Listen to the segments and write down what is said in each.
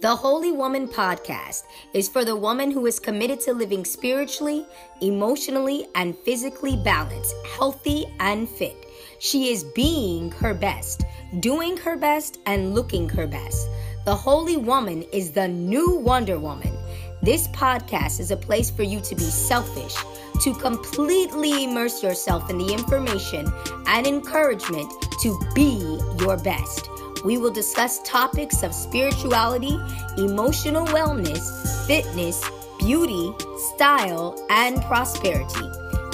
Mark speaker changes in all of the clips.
Speaker 1: The Holy Woman podcast is for the woman who is committed to living spiritually, emotionally, and physically balanced, healthy, and fit. She is being her best, doing her best, and looking her best. The Holy Woman is the new Wonder Woman. This podcast is a place for you to be selfish, to completely immerse yourself in the information and encouragement to be your best. We will discuss topics of spirituality, emotional wellness, fitness, beauty, style, and prosperity.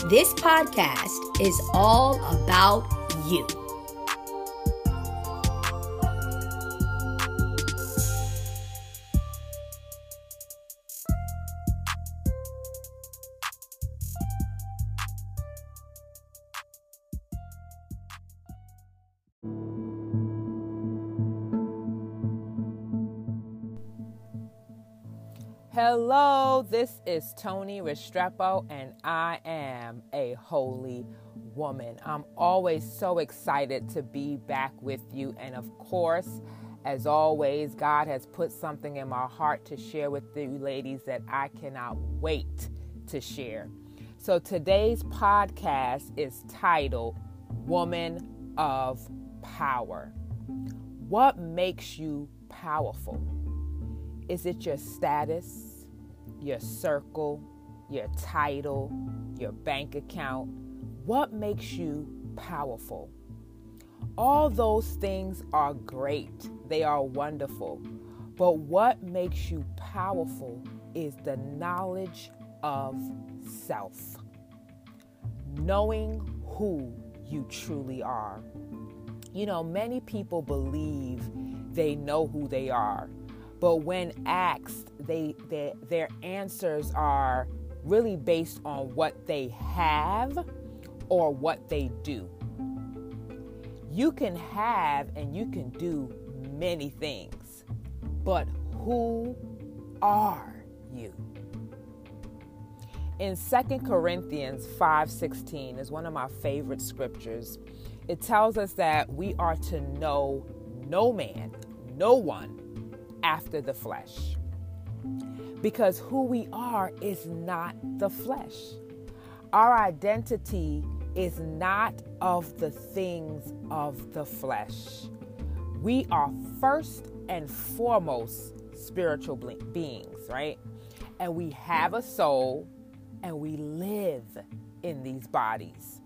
Speaker 1: This podcast is all about you.
Speaker 2: Hello, this is Tony Restrepo, and I am a holy woman. I'm always so excited to be back with you. And of course, as always, God has put something in my heart to share with you ladies that I cannot wait to share. So today's podcast is titled Woman of Power. What makes you powerful? Is it your status, your circle, your title, your bank account? What makes you powerful? All those things are great, they are wonderful. But what makes you powerful is the knowledge of self, knowing who you truly are. You know, many people believe they know who they are but when asked, they, they their answers are really based on what they have or what they do. You can have and you can do many things, but who are you? In 2 Corinthians 5:16 is one of my favorite scriptures. It tells us that we are to know no man, no one after the flesh. Because who we are is not the flesh. Our identity is not of the things of the flesh. We are first and foremost spiritual beings, right? And we have a soul and we live in these bodies.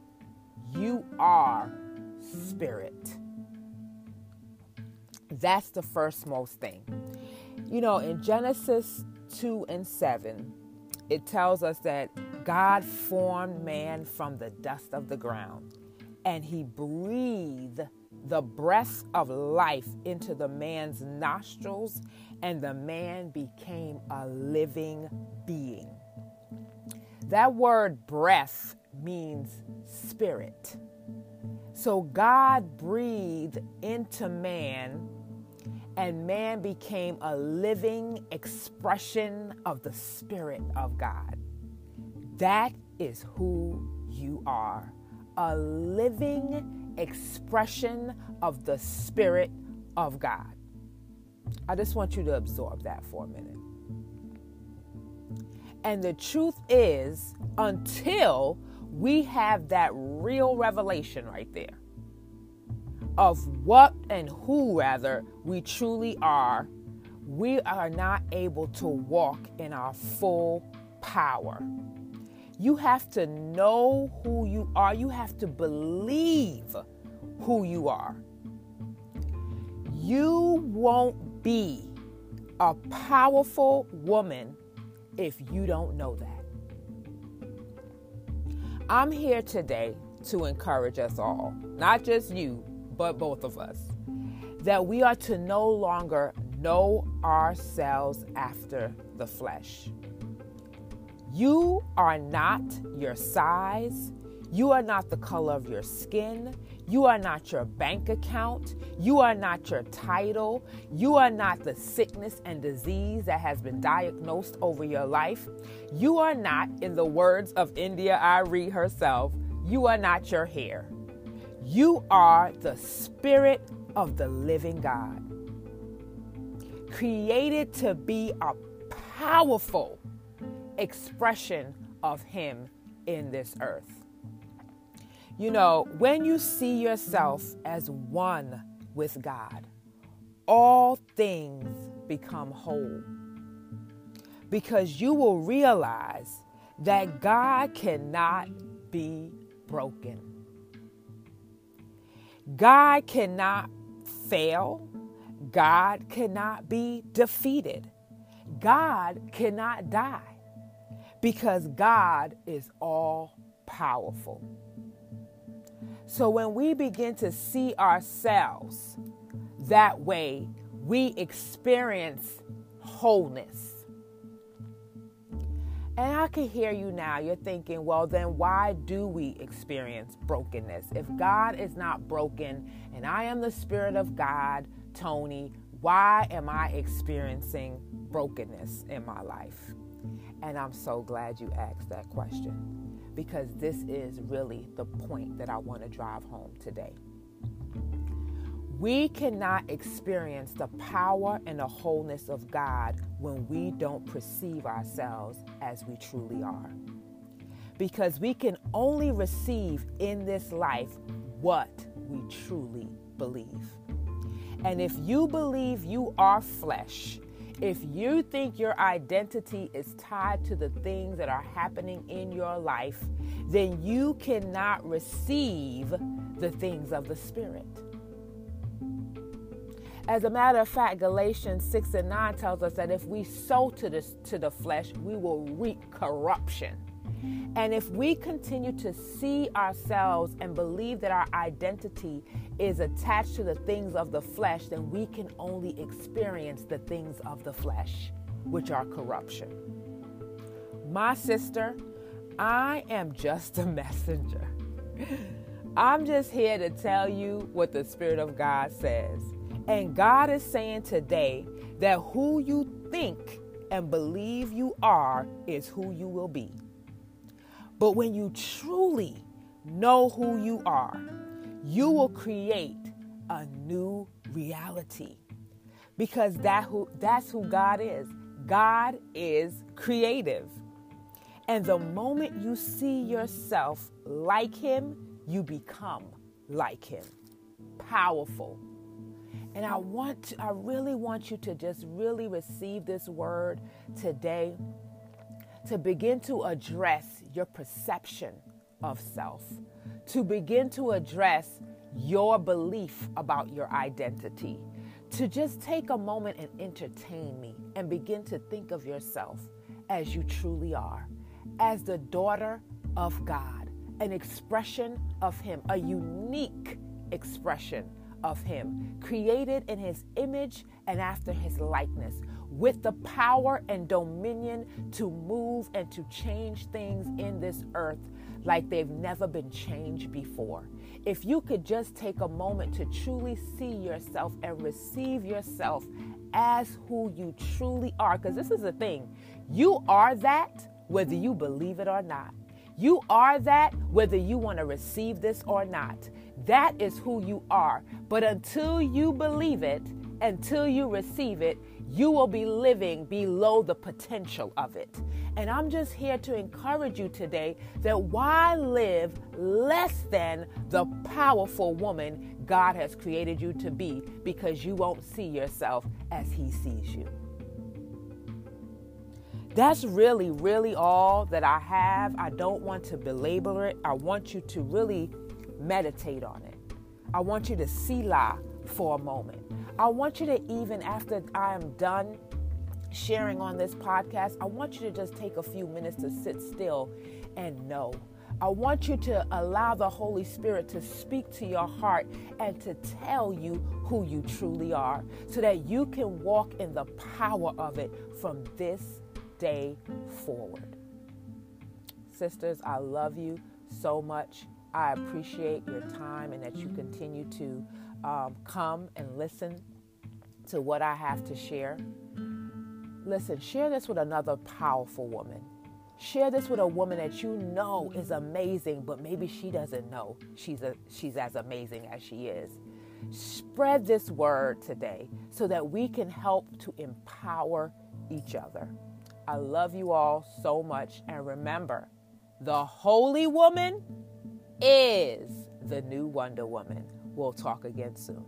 Speaker 2: You are spirit. That's the first most thing. You know, in Genesis 2 and 7, it tells us that God formed man from the dust of the ground and he breathed the breath of life into the man's nostrils, and the man became a living being. That word breath means spirit. So God breathed into man and man became a living expression of the Spirit of God. That is who you are a living expression of the Spirit of God. I just want you to absorb that for a minute. And the truth is, until we have that real revelation right there, of what and who, rather, we truly are, we are not able to walk in our full power. You have to know who you are, you have to believe who you are. You won't be a powerful woman if you don't know that. I'm here today to encourage us all, not just you, but both of us, that we are to no longer know ourselves after the flesh. You are not your size. You are not the color of your skin. You are not your bank account. You are not your title. You are not the sickness and disease that has been diagnosed over your life. You are not, in the words of India Arie herself, you are not your hair. You are the Spirit of the living God. created to be a powerful expression of Him in this earth. You know, when you see yourself as one with God, all things become whole. Because you will realize that God cannot be broken. God cannot fail. God cannot be defeated. God cannot die because God is all powerful. So when we begin to see ourselves that way, we experience wholeness. And I can hear you now. You're thinking, well, then why do we experience brokenness? If God is not broken and I am the Spirit of God, Tony, why am I experiencing brokenness in my life? And I'm so glad you asked that question because this is really the point that I want to drive home today. We cannot experience the power and the wholeness of God when we don't perceive ourselves as we truly are. Because we can only receive in this life what we truly believe. And if you believe you are flesh, if you think your identity is tied to the things that are happening in your life, then you cannot receive the things of the Spirit. As a matter of fact, Galatians 6 and 9 tells us that if we sow to the, to the flesh, we will reap corruption. And if we continue to see ourselves and believe that our identity is attached to the things of the flesh, then we can only experience the things of the flesh, which are corruption. My sister, I am just a messenger. I'm just here to tell you what the Spirit of God says. And God is saying today that who you think and believe you are is who you will be. But when you truly know who you are, you will create a new reality. Because that who that's who God is. God is creative. And the moment you see yourself like him, you become like him. Powerful. And I want to, I really want you to just really receive this word today to begin to address your perception of self, to begin to address your belief about your identity, to just take a moment and entertain me and begin to think of yourself as you truly are, as the daughter of God, an expression of Him, a unique expression of Him, created in His image and after His likeness with the power and dominion to move and to change things in this earth like they've never been changed before. If you could just take a moment to truly see yourself and receive yourself as who you truly are, because this is the thing you are that whether you believe it or not. You are that whether you want to receive this or not. That is who you are. But until you believe it, until you receive it, you will be living below the potential of it. And I'm just here to encourage you today that why live less than the powerful woman God has created you to be because you won't see yourself as He sees you. That's really, really all that I have. I don't want to belabor it. I want you to really meditate on it. I want you to selah for a moment. I want you to, even after I am done sharing on this podcast, I want you to just take a few minutes to sit still and know. I want you to allow the Holy Spirit to speak to your heart and to tell you who you truly are so that you can walk in the power of it from this day forward. Sisters, I love you so much. I appreciate your time and that you continue to um, come and listen to what I have to share. Listen, share this with another powerful woman. Share this with a woman that you know is amazing, but maybe she doesn't know she's a, she's as amazing as she is. Spread this word today so that we can help to empower each other. I love you all so much. And remember, the holy woman is the new Wonder Woman. We'll talk again soon.